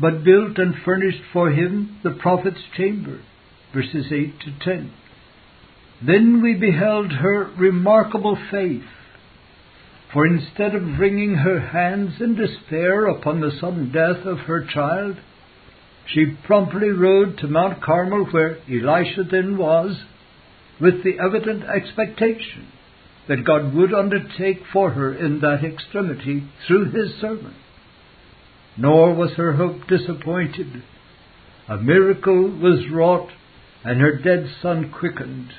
but built and furnished for him the prophet's chamber. Verses 8 to 10. Then we beheld her remarkable faith. For instead of wringing her hands in despair upon the sudden death of her child, she promptly rode to Mount Carmel where Elisha then was, with the evident expectation that God would undertake for her in that extremity through his servant. Nor was her hope disappointed. A miracle was wrought, and her dead son quickened.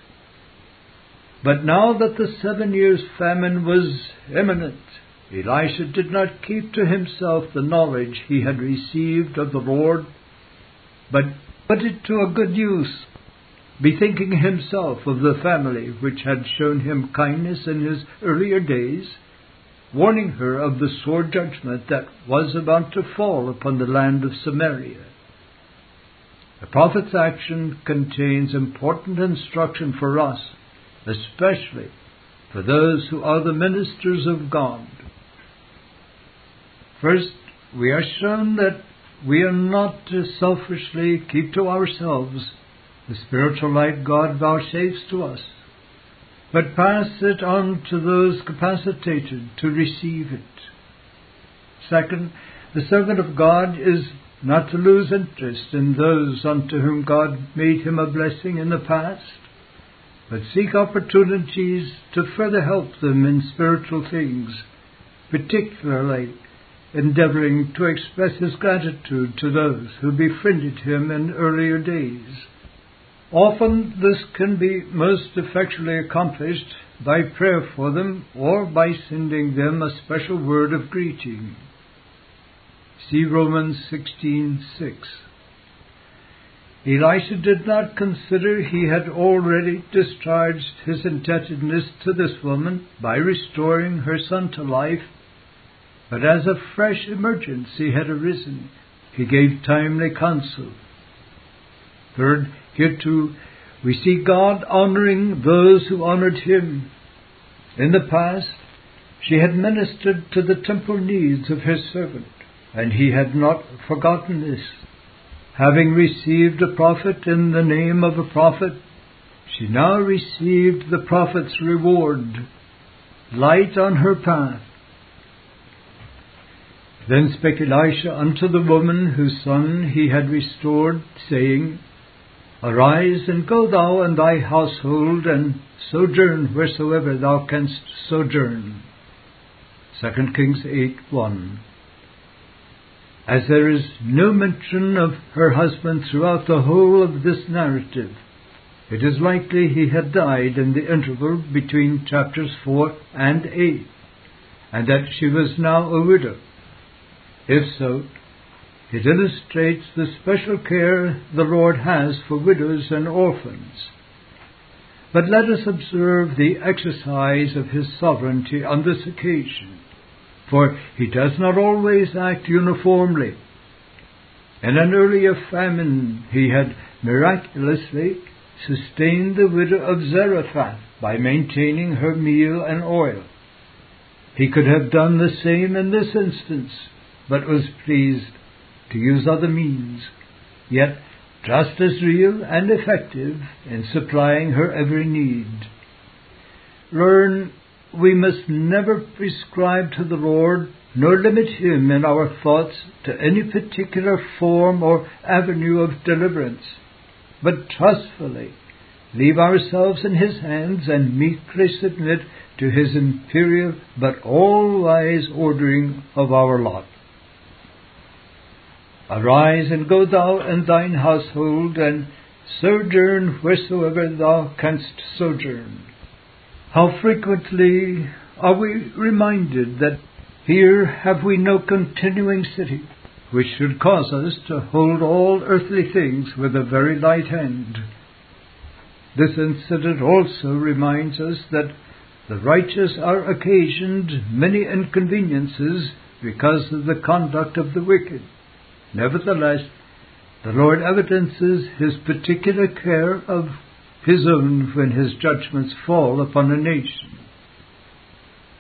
But now that the seven years' famine was imminent, Elisha did not keep to himself the knowledge he had received of the Lord, but put it to a good use, bethinking himself of the family which had shown him kindness in his earlier days, warning her of the sore judgment that was about to fall upon the land of Samaria. The prophet's action contains important instruction for us, especially for those who are the ministers of God. First, we are shown that we are not to selfishly keep to ourselves the spiritual light God vouchsafes to us, but pass it on to those capacitated to receive it. Second, the servant of God is not to lose interest in those unto whom God made him a blessing in the past, but seek opportunities to further help them in spiritual things, particularly endeavoring to express his gratitude to those who befriended him in earlier days. Often this can be most effectually accomplished by prayer for them or by sending them a special word of greeting. See Romans 16:6. Elisha did not consider he had already discharged his indebtedness to this woman by restoring her son to life, but as a fresh emergency had arisen, he gave timely counsel. Third, here too, we see God honoring those who honored Him. In the past, she had ministered to the temporal needs of His servant, and He had not forgotten this. Having received a prophet in the name of a prophet, she now received the prophet's reward, light on her path. Then spake Elisha unto the woman whose son he had restored, saying, Arise and go thou and thy household and sojourn wheresoever thou canst sojourn. 2 Kings 8 1. As there is no mention of her husband throughout the whole of this narrative, it is likely he had died in the interval between chapters 4 and 8, and that she was now a widow. If so, it illustrates the special care the Lord has for widows and orphans. But let us observe the exercise of His sovereignty on this occasion, for He does not always act uniformly. In an earlier famine, He had miraculously sustained the widow of Zarephath by maintaining her meal and oil. He could have done the same in this instance, but was pleased to use other means, yet just as real and effective in supplying her every need. Learn we must never prescribe to the Lord nor limit Him in our thoughts to any particular form or avenue of deliverance, but trustfully leave ourselves in His hands and meekly submit to His imperial but all-wise ordering of our lot. Arise and go thou and thine household, and sojourn wheresoever thou canst sojourn. How frequently are we reminded that here have we no continuing city, which should cause us to hold all earthly things with a very light hand. This incident also reminds us that the righteous are occasioned many inconveniences because of the conduct of the wicked. Nevertheless, the Lord evidences his particular care of his own when his judgments fall upon a nation.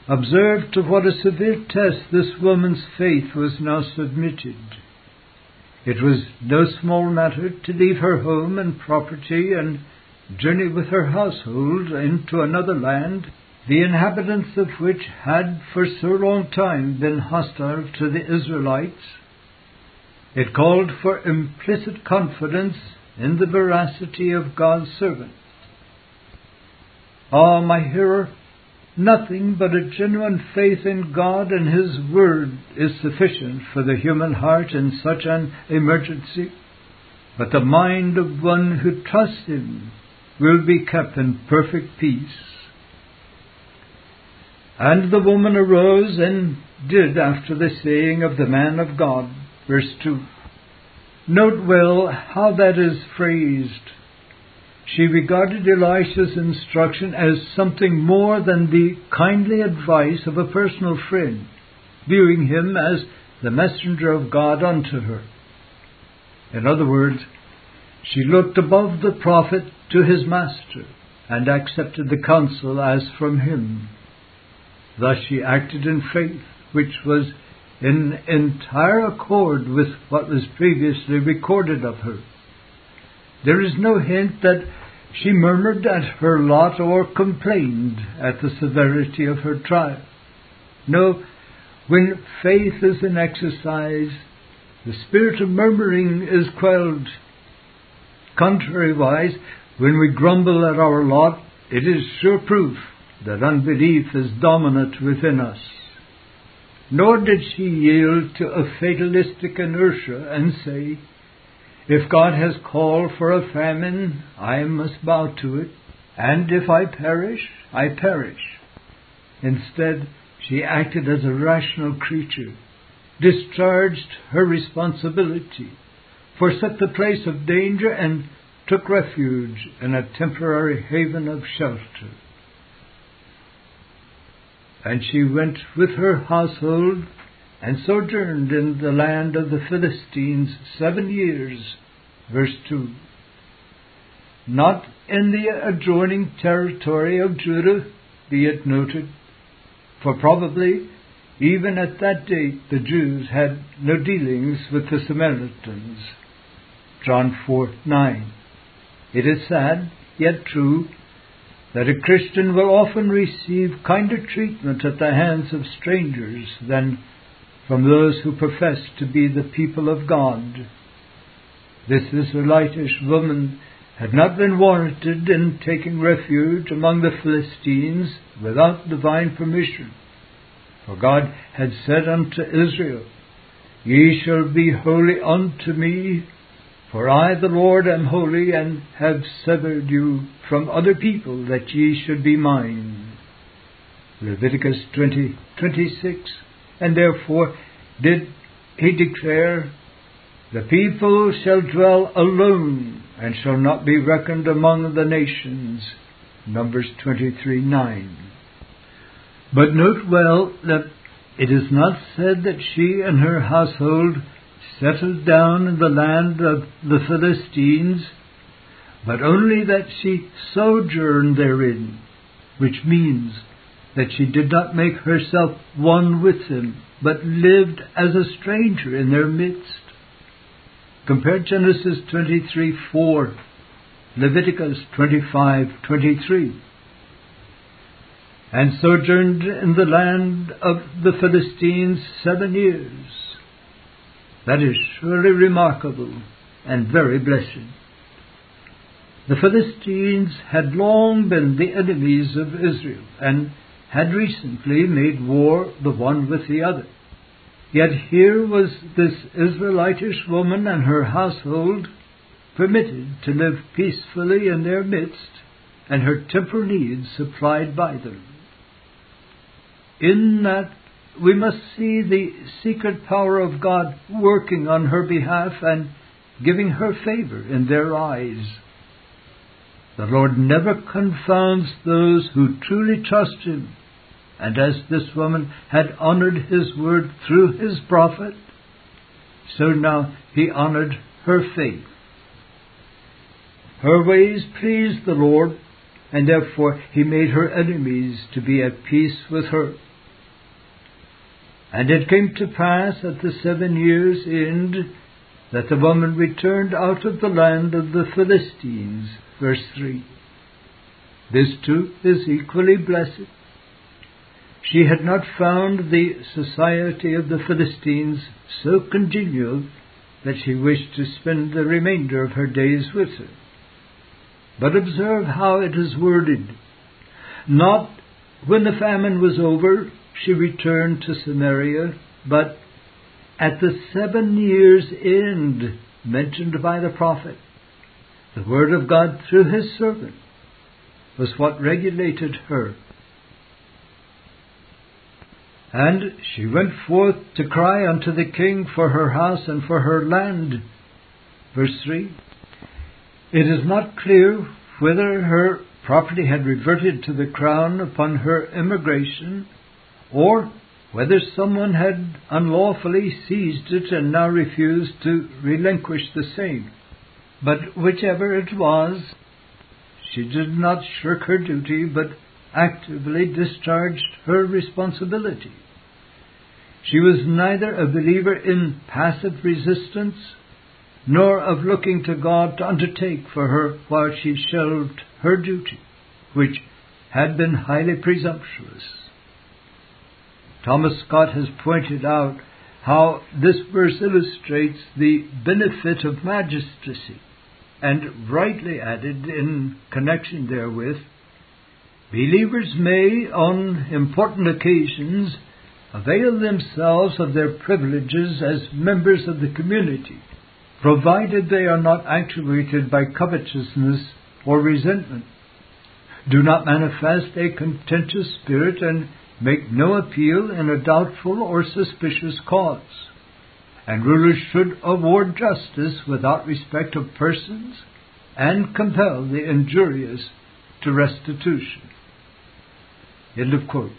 Observe to what a severe test this woman's faith was now submitted. It was no small matter to leave her home and property and journey with her household into another land, the inhabitants of which had for so long time been hostile to the Israelites. It called for implicit confidence in the veracity of God's servant. Ah, my hearer, nothing but a genuine faith in God and His Word is sufficient for the human heart in such an emergency. But the mind of one who trusts Him will be kept in perfect peace. And the woman arose and did after the saying of the man of God. Verse 2. Note well how that is phrased. She regarded Elisha's instruction as something more than the kindly advice of a personal friend, viewing him as the messenger of God unto her. In other words, she looked above the prophet to his master and accepted the counsel as from him. Thus she acted in faith, which was in entire accord with what was previously recorded of her. There is no hint that she murmured at her lot or complained at the severity of her trial. No, when faith is in exercise, the spirit of murmuring is quelled. Contrariwise, when we grumble at our lot, it is sure proof that unbelief is dominant within us. Nor did she yield to a fatalistic inertia and say, If God has called for a famine, I must bow to it, and if I perish, I perish. Instead, she acted as a rational creature, discharged her responsibility, forsook the place of danger, and took refuge in a temporary haven of shelter. And she went with her household and sojourned in the land of the Philistines seven years. Verse 2. Not in the adjoining territory of Judah, be it noted, for probably even at that date the Jews had no dealings with the Samaritans. John 4 9. It is sad, yet true, that a Christian will often receive kinder treatment at the hands of strangers than from those who profess to be the people of God. This Israelitish woman had not been warranted in taking refuge among the Philistines without divine permission. For God had said unto Israel, Ye shall be holy unto me, for I, the Lord, am holy, and have severed you from other people, that ye should be mine. Leviticus 20, 26. And therefore did he declare, The people shall dwell alone, and shall not be reckoned among the nations. Numbers 23, 9. But note well that it is not said that she and her household settled down in the land of the Philistines, but only that she sojourned therein, which means that she did not make herself one with them, but lived as a stranger in their midst. Compare Genesis 23 4, Leviticus 25 23. And sojourned in the land of the Philistines seven years that is surely remarkable and very blessed. The Philistines had long been the enemies of Israel and had recently made war the one with the other. Yet here was this Israelitish woman and her household permitted to live peacefully in their midst and her temporal needs supplied by them. In that we must see the secret power of God working on her behalf and giving her favor in their eyes. The Lord never confounds those who truly trust Him, and as this woman had honored His word through His prophet, so now He honored her faith. Her ways pleased the Lord, and therefore He made her enemies to be at peace with her. And it came to pass at the seven years' end that the woman returned out of the land of the Philistines. Verse 3. This too is equally blessed. She had not found the society of the Philistines so congenial that she wished to spend the remainder of her days with her. But observe how it is worded. Not when the famine was over, she returned to Samaria, but at the seven years' end mentioned by the prophet. The word of God through his servant was what regulated her. And she went forth to cry unto the king for her house and for her land. Verse 3. It is not clear whether her property had reverted to the crown upon her emigration, or whether someone had unlawfully seized it and now refused to relinquish the same. But whichever it was, she did not shirk her duty, but actively discharged her responsibility. She was neither a believer in passive resistance nor of looking to God to undertake for her while she shelved her duty, which had been highly presumptuous. Thomas Scott has pointed out how this verse illustrates the benefit of magistracy, and rightly added in connection therewith, believers may, on important occasions, avail themselves of their privileges as members of the community provided they are not actuated by covetousness or resentment. Do not manifest a contentious spirit and make no appeal in a doubtful or suspicious cause. And rulers should award justice without respect of persons and compel the injurious to restitution. End of quote.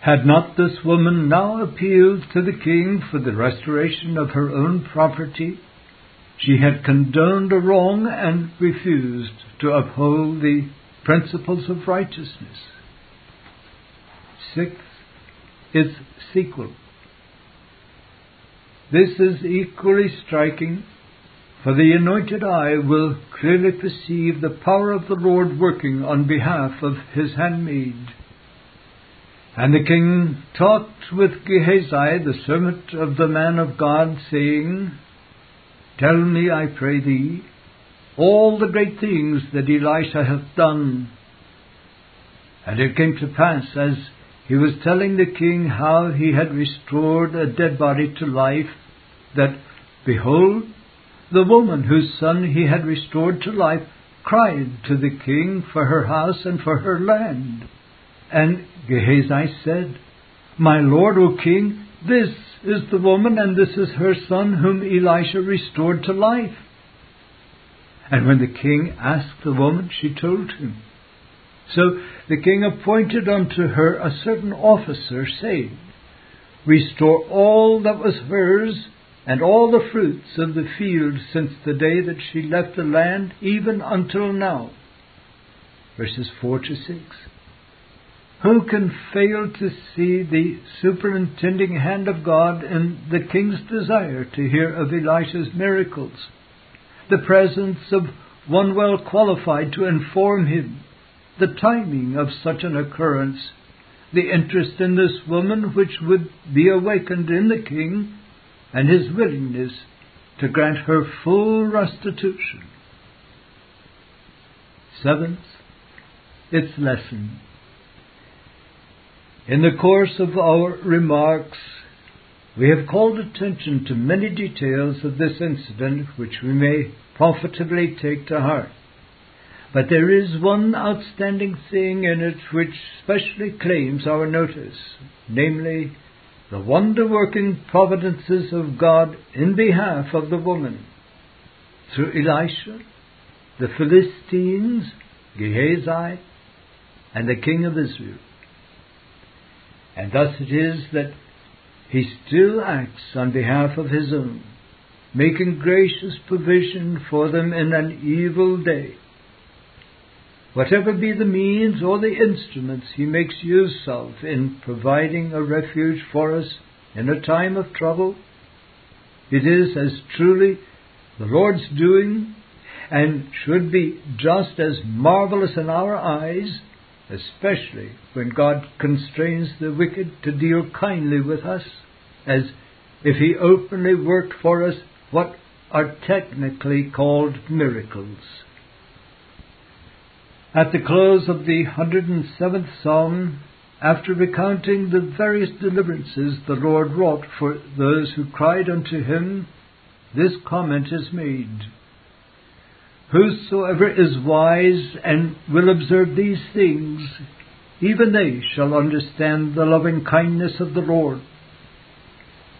Had not this woman now appealed to the king for the restoration of her own property? She had condoned a wrong and refused to uphold the principles of righteousness. Sixth, its sequel. This is equally striking, for the anointed eye will clearly perceive the power of the Lord working on behalf of his handmaid. And the king talked with Gehazi, the servant of the man of God, saying, Tell me, I pray thee, all the great things that Elisha hath done. And it came to pass, as he was telling the king how he had restored a dead body to life, that, behold, the woman whose son he had restored to life cried to the king for her house and for her land. And Gehazi said, My lord, O king, this is the woman, and this is her son, whom Elisha restored to life. And when the king asked the woman, she told him. So the king appointed unto her a certain officer, saying, Restore all that was hers, and all the fruits of the field since the day that she left the land, even until now. Verses 4 to 6. Who can fail to see the superintending hand of God in the king's desire to hear of Elisha's miracles? The presence of one well qualified to inform him, the timing of such an occurrence, the interest in this woman which would be awakened in the king, and his willingness to grant her full restitution. Seventh, its lesson. In the course of our remarks, we have called attention to many details of this incident which we may profitably take to heart. But there is one outstanding thing in it which specially claims our notice, namely, the wonder working providences of God in behalf of the woman. Through Elisha, the Philistines, Gehazi, and the king of Israel. And thus it is that he still acts on behalf of his own, making gracious provision for them in an evil day. Whatever be the means or the instruments he makes use of in providing a refuge for us in a time of trouble, it is as truly the Lord's doing and should be just as marvelous in our eyes, especially when God constrains the wicked to deal kindly with us, as if He openly worked for us what are technically called miracles. At the close of the 107th Psalm, after recounting the various deliverances the Lord wrought for those who cried unto Him, this comment is made Whosoever is wise and will observe these things, even they shall understand the loving kindness of the Lord.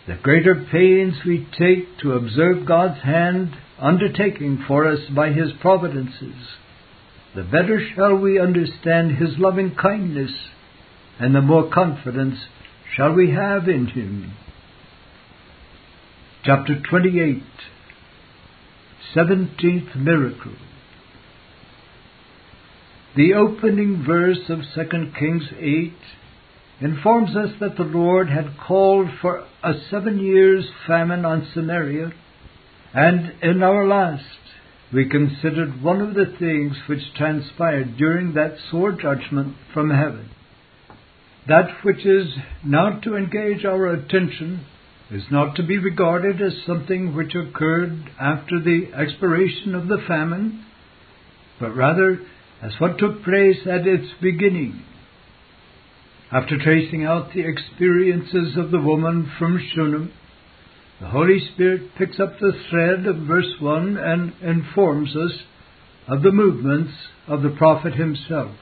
The greater pains we take to observe God's hand undertaking for us by His providences, the better shall we understand His loving kindness, and the more confidence shall we have in Him. Chapter 28 Seventeenth Miracle. The opening verse of 2 Kings 8 informs us that the Lord had called for a seven years famine on Samaria, and in our last we considered one of the things which transpired during that sore judgment from heaven. That which is now to engage our attention is not to be regarded as something which occurred after the expiration of the famine, but rather as what took place at its beginning. After tracing out the experiences of the woman from Shunem, the Holy Spirit picks up the thread of verse 1 and informs us of the movements of the prophet himself.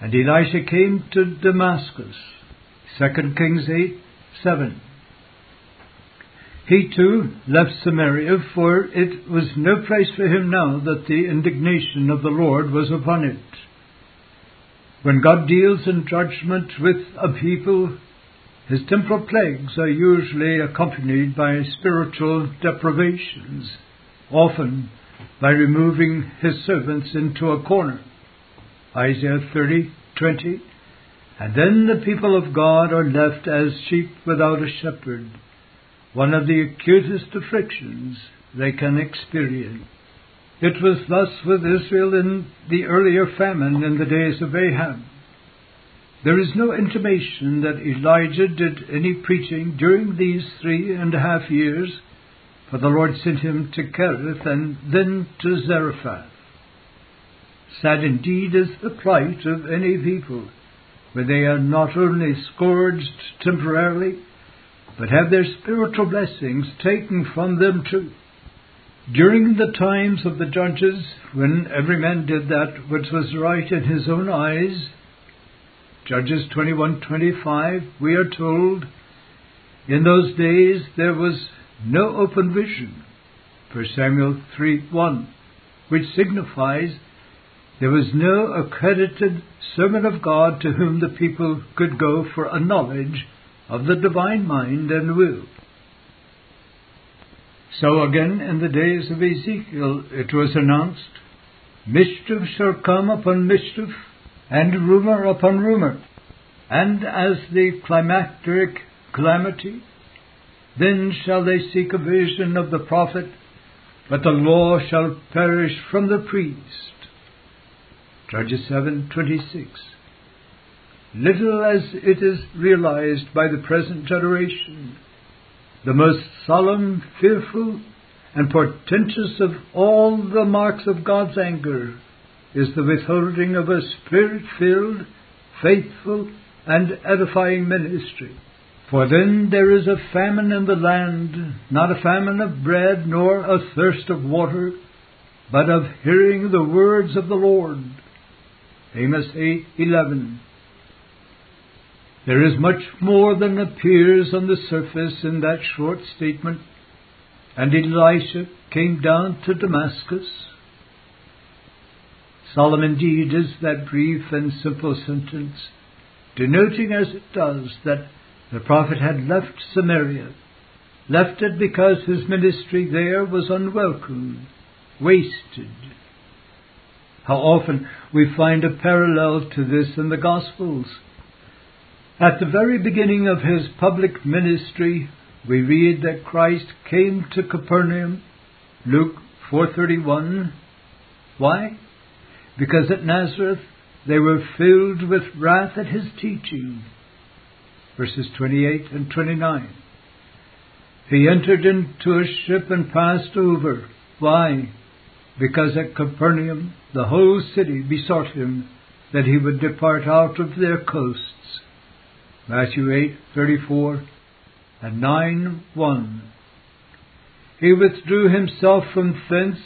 And Elisha came to Damascus, 2 Kings 8 7. He too left Samaria, for it was no place for him now that the indignation of the Lord was upon it. When God deals in judgment with a people, his temporal plagues are usually accompanied by spiritual deprivations, often by removing his servants into a corner. Isaiah 30:20 and then the people of God are left as sheep without a shepherd, one of the acutest afflictions they can experience. It was thus with Israel in the earlier famine in the days of Ahab. There is no intimation that Elijah did any preaching during these three and a half years, for the Lord sent him to Kerith and then to Zarephath. Sad indeed is the plight of any people where they are not only scourged temporarily, but have their spiritual blessings taken from them too. During the times of the judges, when every man did that which was right in his own eyes, Judges 21:25, we are told, in those days there was no open vision, 1 Samuel 3:1, which signifies there was no accredited servant of God to whom the people could go for a knowledge of the divine mind and will. So again, in the days of Ezekiel, it was announced, Mischief shall come upon mischief, and rumour upon rumour. And as the climacteric calamity, then shall they seek a vision of the prophet, but the law shall perish from the priest. Judges 7:26. Little as it is realized by the present generation, the most solemn, fearful, and portentous of all the marks of God's anger is the withholding of a spirit filled, faithful, and edifying ministry. For then there is a famine in the land, not a famine of bread, nor a thirst of water, but of hearing the words of the Lord. Amos 8:11. There is much more than appears on the surface in that short statement. And Elisha came down to Damascus. Solemn indeed is that brief and simple sentence, denoting as it does that the prophet had left Samaria, left it because his ministry there was unwelcome, wasted, how often we find a parallel to this in the Gospels. At the very beginning of his public ministry, we read that Christ came to Capernaum, Luke 4:31. Why? Because at Nazareth they were filled with wrath at his teaching. Verses 28 and 29. He entered into a ship and passed over. Why? Because at Capernaum the whole city besought him that he would depart out of their coasts. Matthew 8:34 and 9:1. He withdrew himself from thence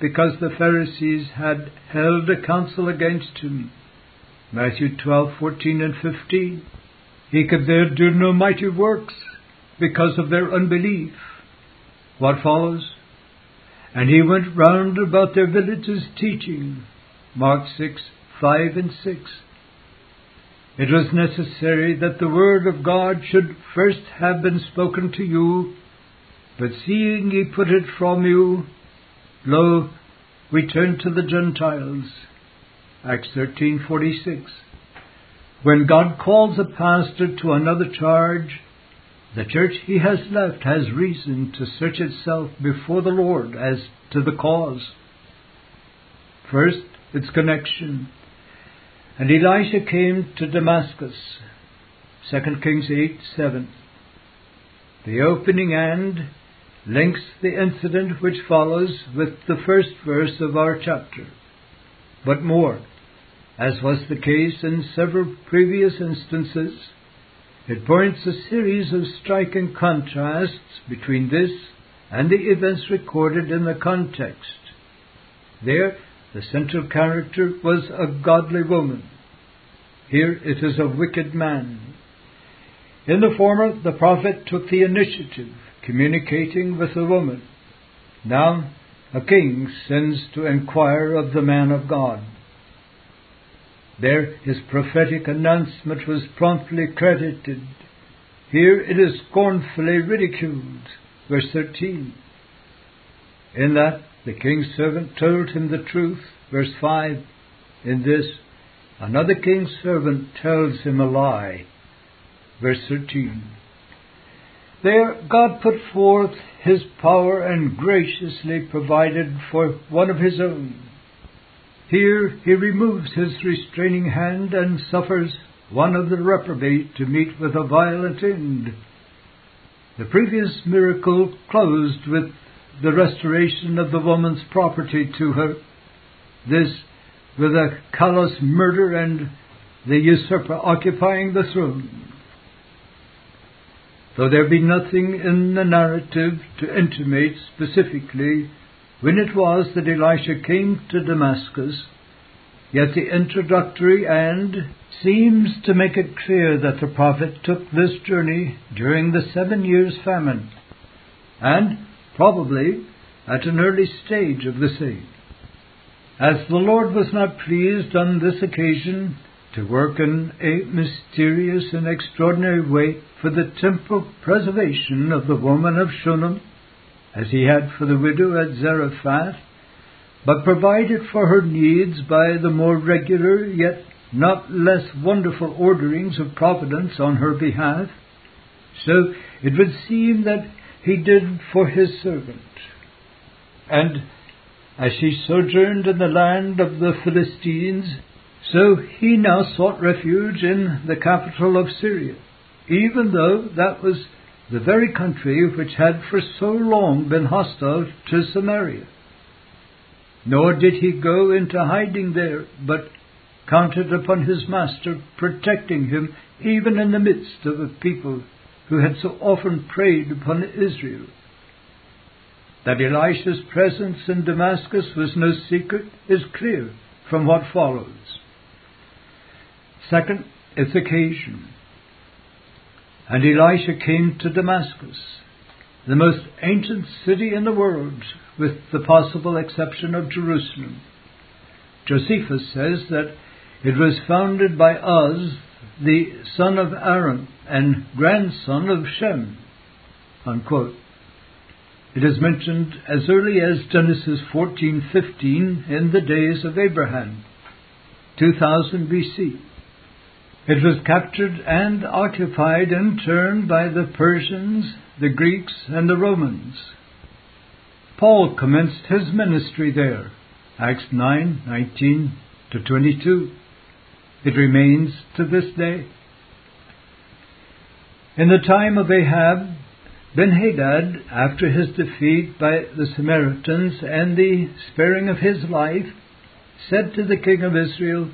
because the Pharisees had held a council against him. Matthew 12:14 and 15. He could there do no mighty works because of their unbelief. What follows? And he went round about their villages teaching. Mark 6, 5 and 6. It was necessary that the word of God should first have been spoken to you, but seeing ye put it from you, lo, we turn to the Gentiles. Acts 13:46. When God calls a pastor to another charge, the church he has left has reason to search itself before the Lord as to the cause. First, its connection. And Elisha came to Damascus. 2 Kings 8 7. The opening and links the incident which follows with the first verse of our chapter. But more, as was the case in several previous instances, it points a series of striking contrasts between this and the events recorded in the context. There, the central character was a godly woman. Here it is a wicked man. In the former, the prophet took the initiative, communicating with a woman. Now, a king sends to inquire of the man of God. There his prophetic announcement was promptly credited. Here it is scornfully ridiculed. Verse 13. In that the king's servant told him the truth. Verse 5. In this, another king's servant tells him a lie. Verse 13. There, God put forth His power and graciously provided for one of His own here he removes his restraining hand and suffers one of the reprobate to meet with a violent end. The previous miracle closed with the restoration of the woman's property to her. This with a callous murder and the usurper occupying the throne. Though there be nothing in the narrative to intimate specifically when it was that Elisha came to Damascus, yet the introductory and seems to make it clear that the prophet took this journey during the seven years' famine, and probably at an early stage of the same. As the Lord was not pleased on this occasion to work in a mysterious and extraordinary way for the temporal preservation of the woman of Shunem, as he had for the widow at Zarephath, but provided for her needs by the more regular yet not less wonderful orderings of providence on her behalf, so it would seem that he did for his servant. And as she sojourned in the land of the Philistines, so he now sought refuge in the capital of Syria, even though that was the very country which had for so long been hostile to Samaria. Nor did he go into hiding there, but counted upon his master protecting him even in the midst of a people who had so often preyed upon Israel. That Elisha's presence in Damascus was no secret is clear from what follows. Second, its occasion. And Elisha came to Damascus, the most ancient city in the world, with the possible exception of Jerusalem. Josephus says that it was founded by Uz, the son of Aram and grandson of Shem. Unquote. It is mentioned as early as Genesis 14:15 in the days of Abraham, 2000 BC. It was captured and occupied in turn by the Persians, the Greeks, and the Romans. Paul commenced his ministry there, Acts 9 19 to 22. It remains to this day. In the time of Ahab, Ben-Hadad, after his defeat by the Samaritans and the sparing of his life, said to the king of Israel,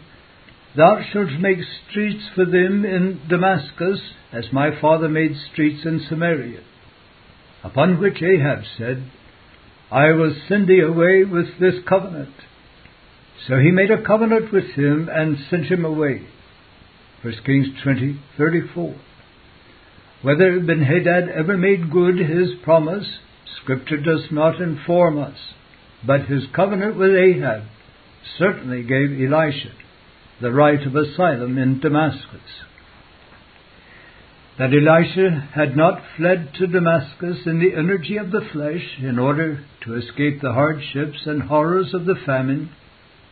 Thou shalt make streets for them in Damascus, as my father made streets in Samaria. Upon which Ahab said, I will send thee away with this covenant. So he made a covenant with him and sent him away. 1 Kings 20, 34. Whether Ben-Hadad ever made good his promise, Scripture does not inform us, but his covenant with Ahab certainly gave Elisha the right of asylum in Damascus. That Elisha had not fled to Damascus in the energy of the flesh in order to escape the hardships and horrors of the famine,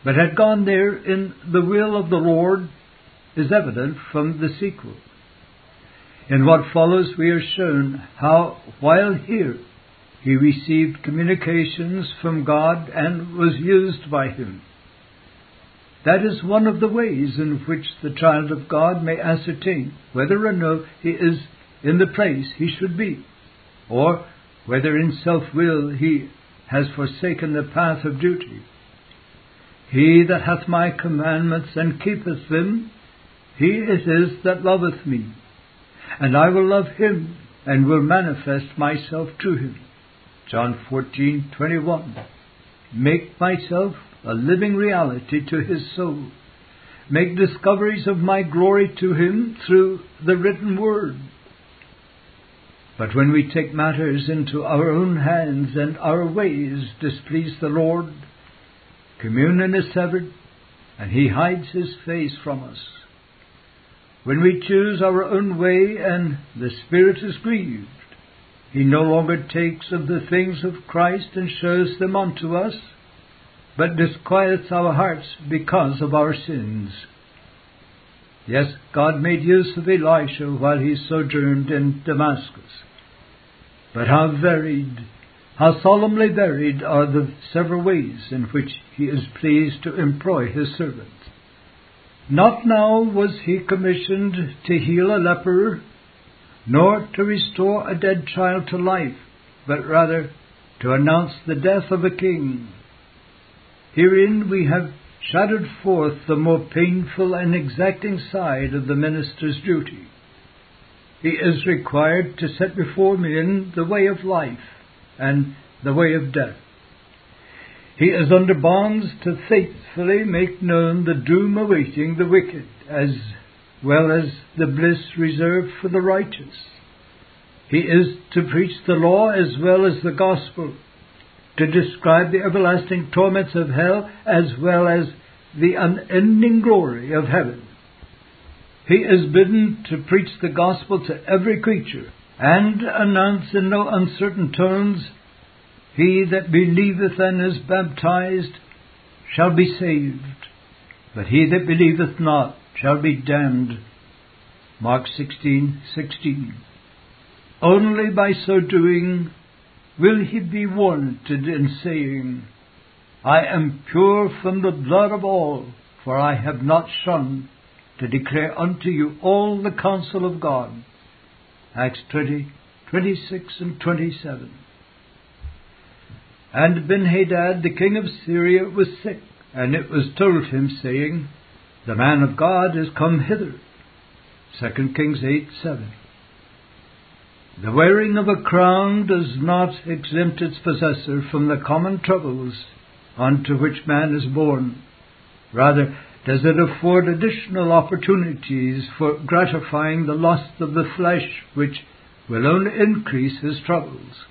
but had gone there in the will of the Lord, is evident from the sequel. In what follows, we are shown how, while here, he received communications from God and was used by Him. That is one of the ways in which the child of God may ascertain whether or no he is in the place he should be, or whether in self will he has forsaken the path of duty. He that hath my commandments and keepeth them, he it is that loveth me and I will love him and will manifest myself to him. John 14:21. Make myself a living reality to his soul. Make discoveries of my glory to him through the written word. But when we take matters into our own hands and our ways displease the Lord, communion is severed and he hides his face from us. When we choose our own way and the Spirit is grieved, He no longer takes of the things of Christ and shows them unto us, but disquiets our hearts because of our sins. Yes, God made use of Elisha while he sojourned in Damascus. But how varied, how solemnly varied are the several ways in which he is pleased to employ his servant. Not now was he commissioned to heal a leper, nor to restore a dead child to life, but rather to announce the death of a king. Herein we have shadowed forth the more painful and exacting side of the minister's duty. He is required to set before men the way of life and the way of death. He is under bonds to faithfully make known the doom awaiting the wicked, as well as the bliss reserved for the righteous. He is to preach the law as well as the gospel, to describe the everlasting torments of hell as well as the unending glory of heaven. He is bidden to preach the gospel to every creature and announce in no uncertain tones he that believeth and is baptized shall be saved, but he that believeth not shall be damned. Mark 16:16. Only by so doing will he be warranted in saying, I am pure from the blood of all, for I have not shunned to declare unto you all the counsel of God. Acts 20, 26 and 27. And Benhadad, the king of Syria, was sick, and it was told him, saying, The man of God is come hither. 2 Kings 8 7. The wearing of a crown does not exempt its possessor from the common troubles unto which man is born. Rather, does it afford additional opportunities for gratifying the lust of the flesh, which will only increase his troubles.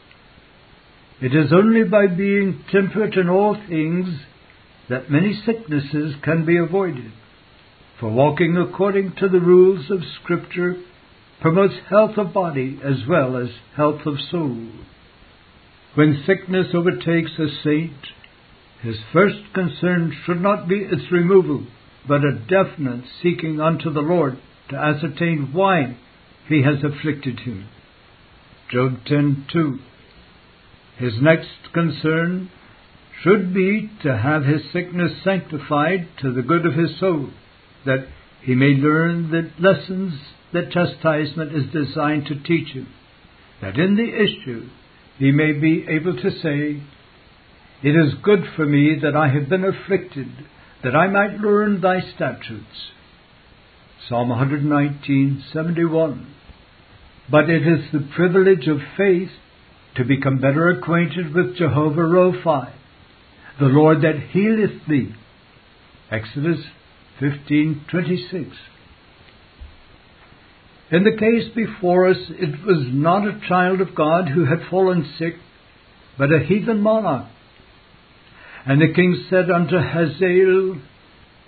It is only by being temperate in all things that many sicknesses can be avoided. For walking according to the rules of Scripture promotes health of body as well as health of soul. When sickness overtakes a saint, his first concern should not be its removal, but a definite seeking unto the Lord to ascertain why he has afflicted him. Job 10:2. His next concern should be to have his sickness sanctified to the good of his soul, that he may learn the lessons that chastisement is designed to teach him, that in the issue he may be able to say, It is good for me that I have been afflicted, that I might learn thy statutes. Psalm 119:71. But it is the privilege of faith to become better acquainted with Jehovah Rophi, the Lord that healeth thee. Exodus 15:26. In the case before us, it was not a child of God who had fallen sick, but a heathen monarch. And the king said unto Hazael,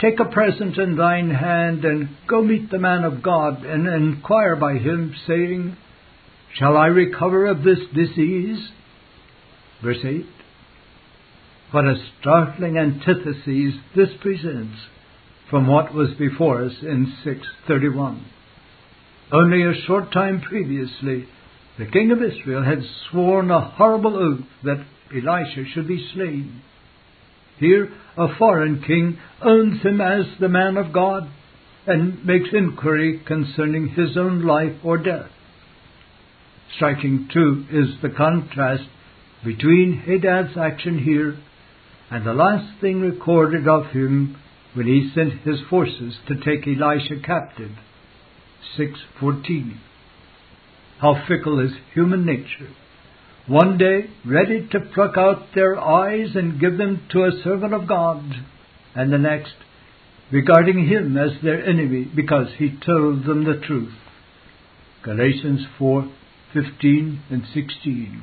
Take a present in thine hand, and go meet the man of God, and inquire by him, saying, Shall I recover of this disease? Verse 8. What a startling antithesis this presents from what was before us in 631. Only a short time previously, the king of Israel had sworn a horrible oath that Elisha should be slain. Here, a foreign king owns him as the man of God and makes inquiry concerning his own life or death. Striking, too, is the contrast between Hadad's action here and the last thing recorded of him when he sent his forces to take Elisha captive. 6:14. How fickle is human nature. One day ready to pluck out their eyes and give them to a servant of God, and the next regarding him as their enemy because he told them the truth. Galatians 4:15 and 16.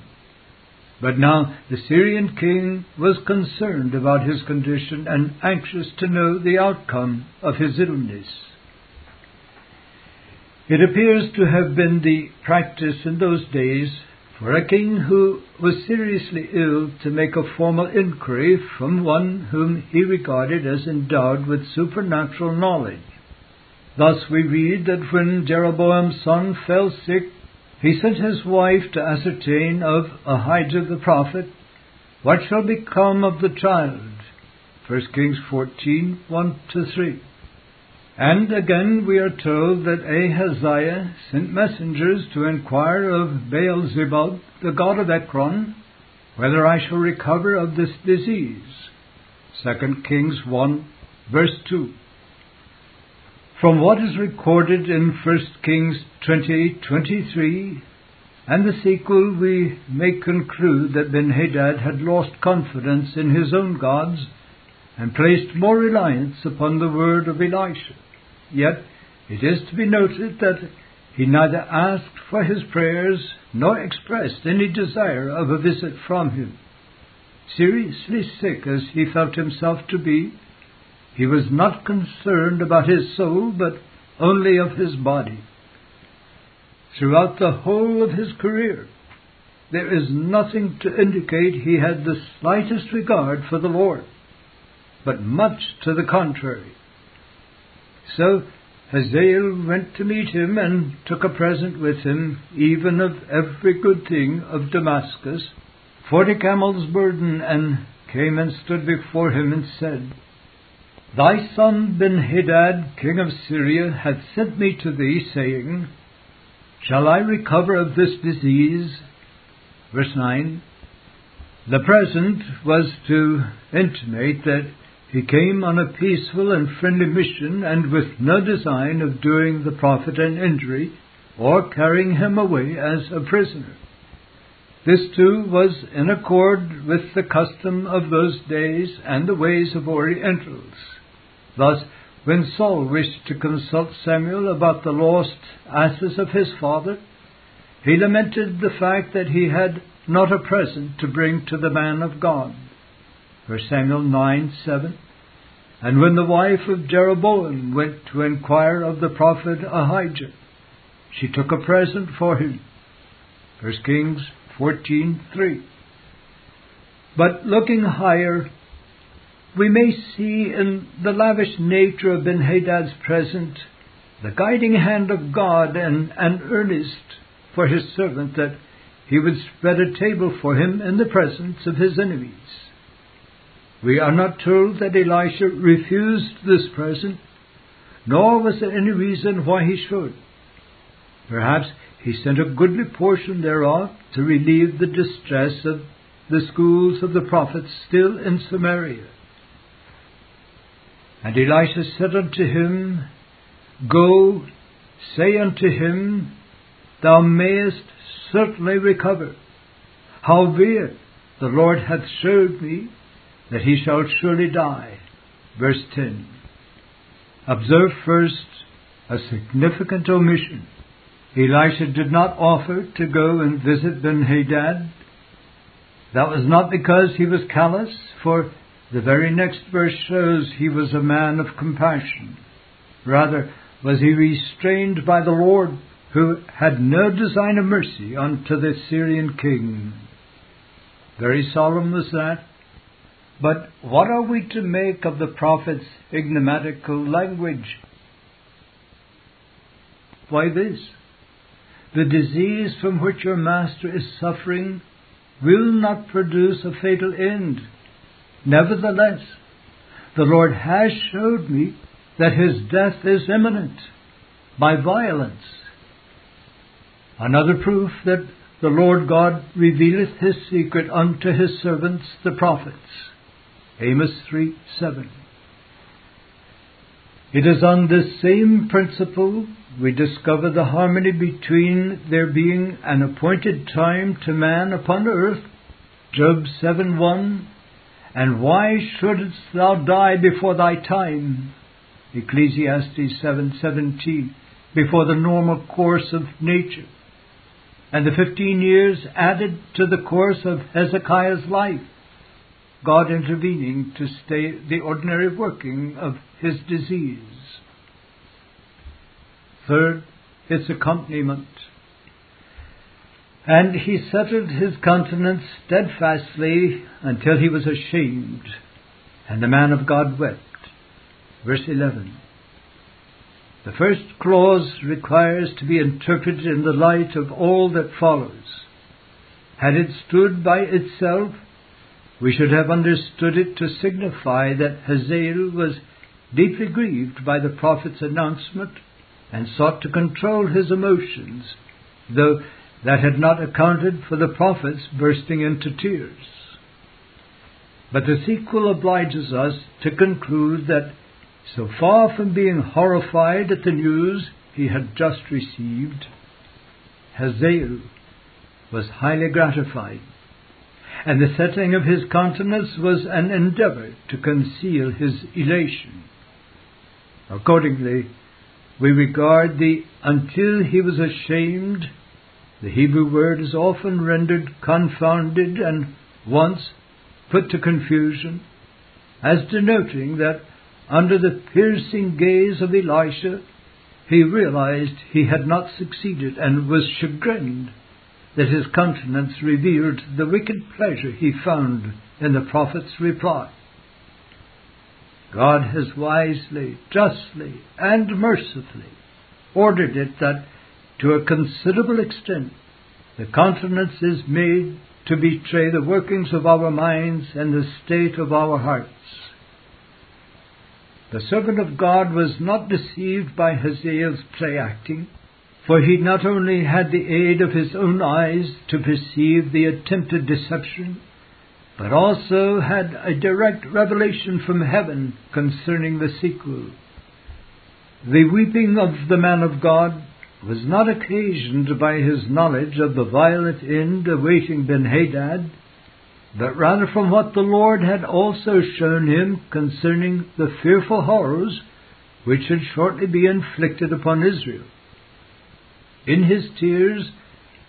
But now the Syrian king was concerned about his condition and anxious to know the outcome of his illness. It appears to have been the practice in those days for a king who was seriously ill to make a formal inquiry from one whom he regarded as endowed with supernatural knowledge. Thus we read that when Jeroboam's son fell sick, he sent his wife to ascertain of Ahijah the prophet what shall become of the child. 1 Kings 14 1 3. And again we are told that Ahaziah sent messengers to inquire of Baal-zebub, the god of Ekron, whether I shall recover of this disease. 2 Kings 1 verse 2. From what is recorded in 1 Kings 20:23 and the sequel, we may conclude that Ben-Hadad had lost confidence in his own gods and placed more reliance upon the word of Elisha. Yet it is to be noted that he neither asked for his prayers nor expressed any desire of a visit from him. Seriously sick as he felt himself to be, he was not concerned about his soul, but only of his body. Throughout the whole of his career, there is nothing to indicate he had the slightest regard for the Lord, but much to the contrary. So Hazael went to meet him and took a present with him, even of every good thing of Damascus, forty camels' burden, and came and stood before him and said, Thy son Ben-Hadad, king of Syria, hath sent me to thee, saying, Shall I recover of this disease? Verse 9. The present was to intimate that he came on a peaceful and friendly mission and with no design of doing the prophet an injury or carrying him away as a prisoner. This too was in accord with the custom of those days and the ways of Orientals. Thus, when Saul wished to consult Samuel about the lost asses of his father, he lamented the fact that he had not a present to bring to the man of God. 1 Samuel 9 7. And when the wife of Jeroboam went to inquire of the prophet Ahijah, she took a present for him. 1 Kings 14 3. But looking higher, we may see in the lavish nature of Ben-Hadad's present the guiding hand of God and, and earnest for his servant that he would spread a table for him in the presence of his enemies. We are not told that Elisha refused this present, nor was there any reason why he should. Perhaps he sent a goodly portion thereof to relieve the distress of the schools of the prophets still in Samaria. And Elisha said unto him, Go, say unto him, Thou mayest certainly recover. Howbeit, the Lord hath showed me that he shall surely die. Verse 10. Observe first a significant omission. Elisha did not offer to go and visit Ben-Hadad. That was not because he was callous, for the very next verse shows he was a man of compassion. Rather, was he restrained by the Lord, who had no design of mercy unto the Syrian king. Very solemn was that. But what are we to make of the prophet's enigmatical language? Why this? The disease from which your master is suffering will not produce a fatal end. Nevertheless, the Lord has showed me that his death is imminent by violence. Another proof that the Lord God revealeth his secret unto his servants the prophets. Amos 3 7. It is on this same principle we discover the harmony between there being an appointed time to man upon earth, Job 7 1, and why shouldst thou die before thy time, Ecclesiastes 7:17, before the normal course of nature, and the 15 years added to the course of Hezekiah's life, God intervening to stay the ordinary working of his disease. Third, its accompaniment. And he settled his countenance steadfastly until he was ashamed, and the man of God wept. Verse 11. The first clause requires to be interpreted in the light of all that follows. Had it stood by itself, we should have understood it to signify that Hazael was deeply grieved by the prophet's announcement and sought to control his emotions, though that had not accounted for the prophet's bursting into tears. But the sequel obliges us to conclude that so far from being horrified at the news he had just received, Hazael was highly gratified, and the setting of his countenance was an endeavor to conceal his elation. Accordingly, we regard the until he was ashamed. The Hebrew word is often rendered confounded and once put to confusion, as denoting that under the piercing gaze of Elisha, he realized he had not succeeded and was chagrined that his countenance revealed the wicked pleasure he found in the prophet's reply. God has wisely, justly, and mercifully ordered it that to a considerable extent the countenance is made to betray the workings of our minds and the state of our hearts. The servant of God was not deceived by Hazael's play acting, for he not only had the aid of his own eyes to perceive the attempted deception, but also had a direct revelation from heaven concerning the sequel. The weeping of the man of God was not occasioned by his knowledge of the violent end awaiting Ben-Hadad, but rather from what the Lord had also shown him concerning the fearful horrors which should shortly be inflicted upon Israel. In his tears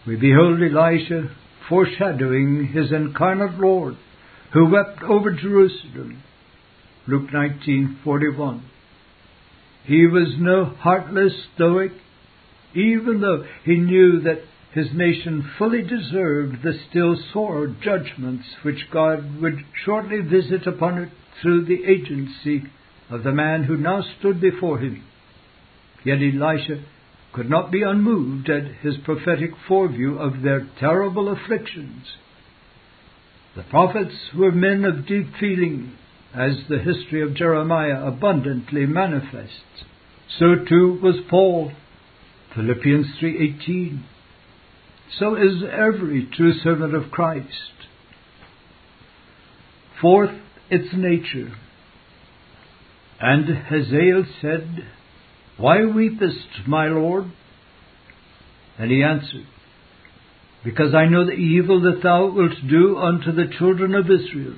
we behold Elisha foreshadowing his incarnate Lord, who wept over Jerusalem. Luke 19:41. He was no heartless stoic, even though he knew that his nation fully deserved the still sore judgments which God would shortly visit upon it through the agency of the man who now stood before him. Yet Elisha could not be unmoved at his prophetic foreview of their terrible afflictions. The prophets were men of deep feeling, as the history of Jeremiah abundantly manifests. So too was Paul, Philippians 3:18. So is every true servant of Christ. Fourth, its nature. And Hazael said, Why weepest, my Lord? And he answered, Because I know the evil that thou wilt do unto the children of Israel.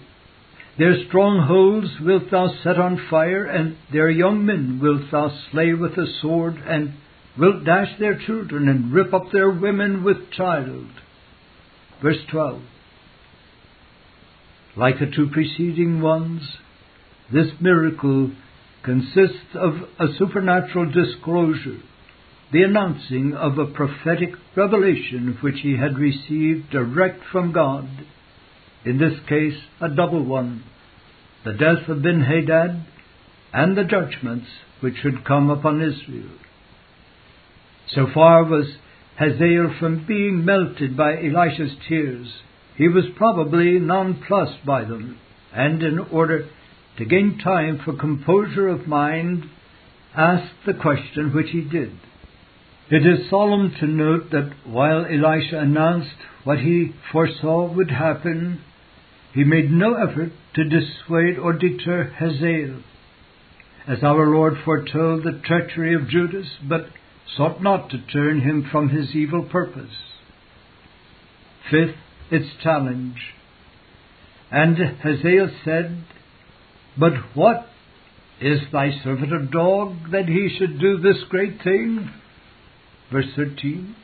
Their strongholds wilt thou set on fire, and their young men wilt thou slay with the sword, and wilt dash their children, and rip up their women with child. Verse 12. Like the two preceding ones, this miracle consists of a supernatural disclosure, the announcing of a prophetic revelation which he had received direct from God, in this case a double one, the death of Ben-Hadad and the judgments which should come upon Israel. So far was Hazael from being melted by Elisha's tears. He was probably nonplussed by them, and in order to gain time for composure of mind, asked the question which he did. It is solemn to note that while Elisha announced what he foresaw would happen, he made no effort to dissuade or deter Hazael, as our Lord foretold the treachery of Judas, but sought not to turn him from his evil purpose. Fifth, its challenge. And Hazael said, but what? Is thy servant a dog that he should do this great thing? Verse 13.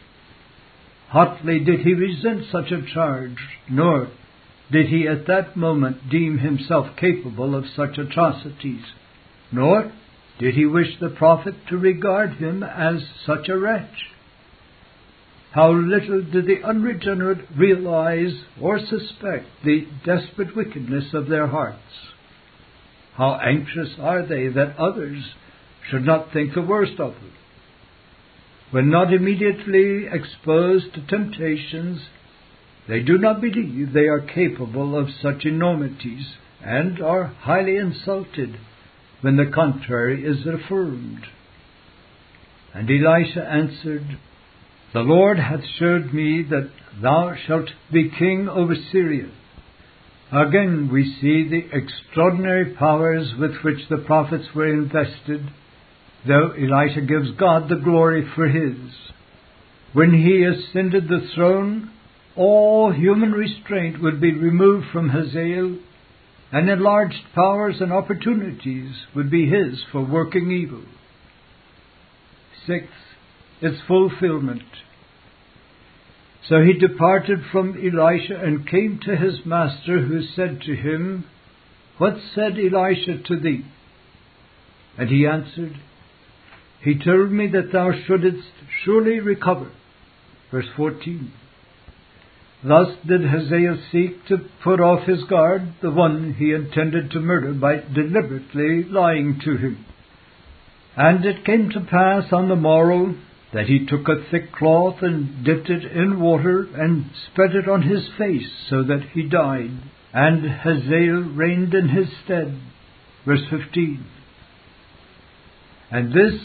Hotly did he resent such a charge, nor did he at that moment deem himself capable of such atrocities, nor did he wish the prophet to regard him as such a wretch. How little did the unregenerate realize or suspect the desperate wickedness of their hearts. How anxious are they that others should not think the worst of them? When not immediately exposed to temptations, they do not believe they are capable of such enormities, and are highly insulted when the contrary is affirmed. And Elisha answered, The Lord hath shewed me that thou shalt be king over Syria. Again, we see the extraordinary powers with which the prophets were invested, though Elisha gives God the glory for his. When he ascended the throne, all human restraint would be removed from Hazael, and enlarged powers and opportunities would be his for working evil. Sixth, its fulfillment. So he departed from Elisha and came to his master, who said to him, What said Elisha to thee? And he answered, He told me that thou shouldest surely recover. Verse 14. Thus did Hazael seek to put off his guard, the one he intended to murder, by deliberately lying to him. And it came to pass on the morrow that he took a thick cloth and dipped it in water and spread it on his face so that he died. And Hazael reigned in his stead. Verse 15. And this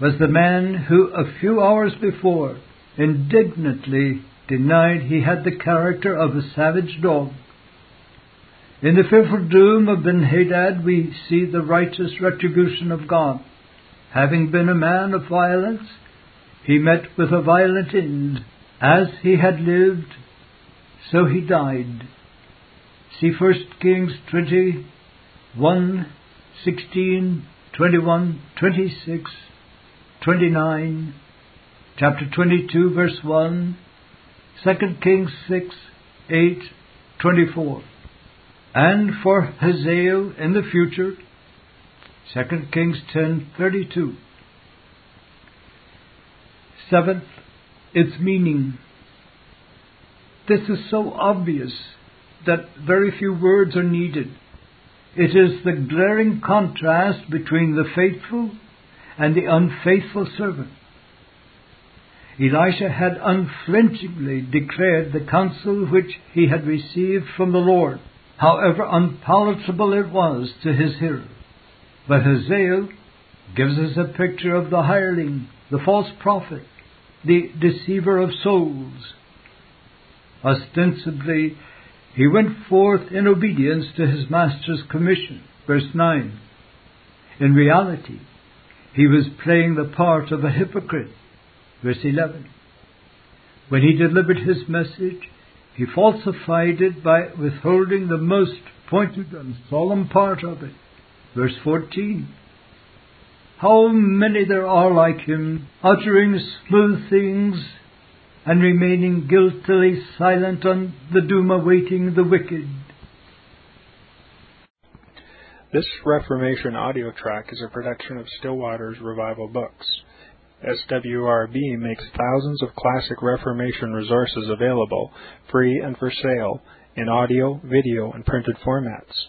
was the man who a few hours before indignantly denied he had the character of a savage dog. In the fearful doom of Ben-Hadad we see the righteous retribution of God. Having been a man of violence, he met with a violent end. As he had lived, so he died. See 1 Kings 20, 1, 16, 21, 26, 29, chapter 22, verse 1, 2 Kings 6, 8, 24. And for Hazael in the future, 2 Kings 10, 32. Seventh, its meaning. This is so obvious that very few words are needed. It is the glaring contrast between the faithful and the unfaithful servant. Elisha had unflinchingly declared the counsel which he had received from the Lord, however unpalatable it was to his hearer. But Hazael gives us a picture of the hireling, the false prophet, the deceiver of souls. Ostensibly, he went forth in obedience to his master's commission. Verse 9. In reality, he was playing the part of a hypocrite. Verse 11. When he delivered his message, he falsified it by withholding the most pointed and solemn part of it. Verse 14. How many there are like him, uttering smooth things and remaining guiltily silent on the doom awaiting the wicked. This Reformation audio track is a production of Still Waters Revival Books. SWRB makes thousands of classic Reformation resources available, free and for sale, in audio, video, and printed formats.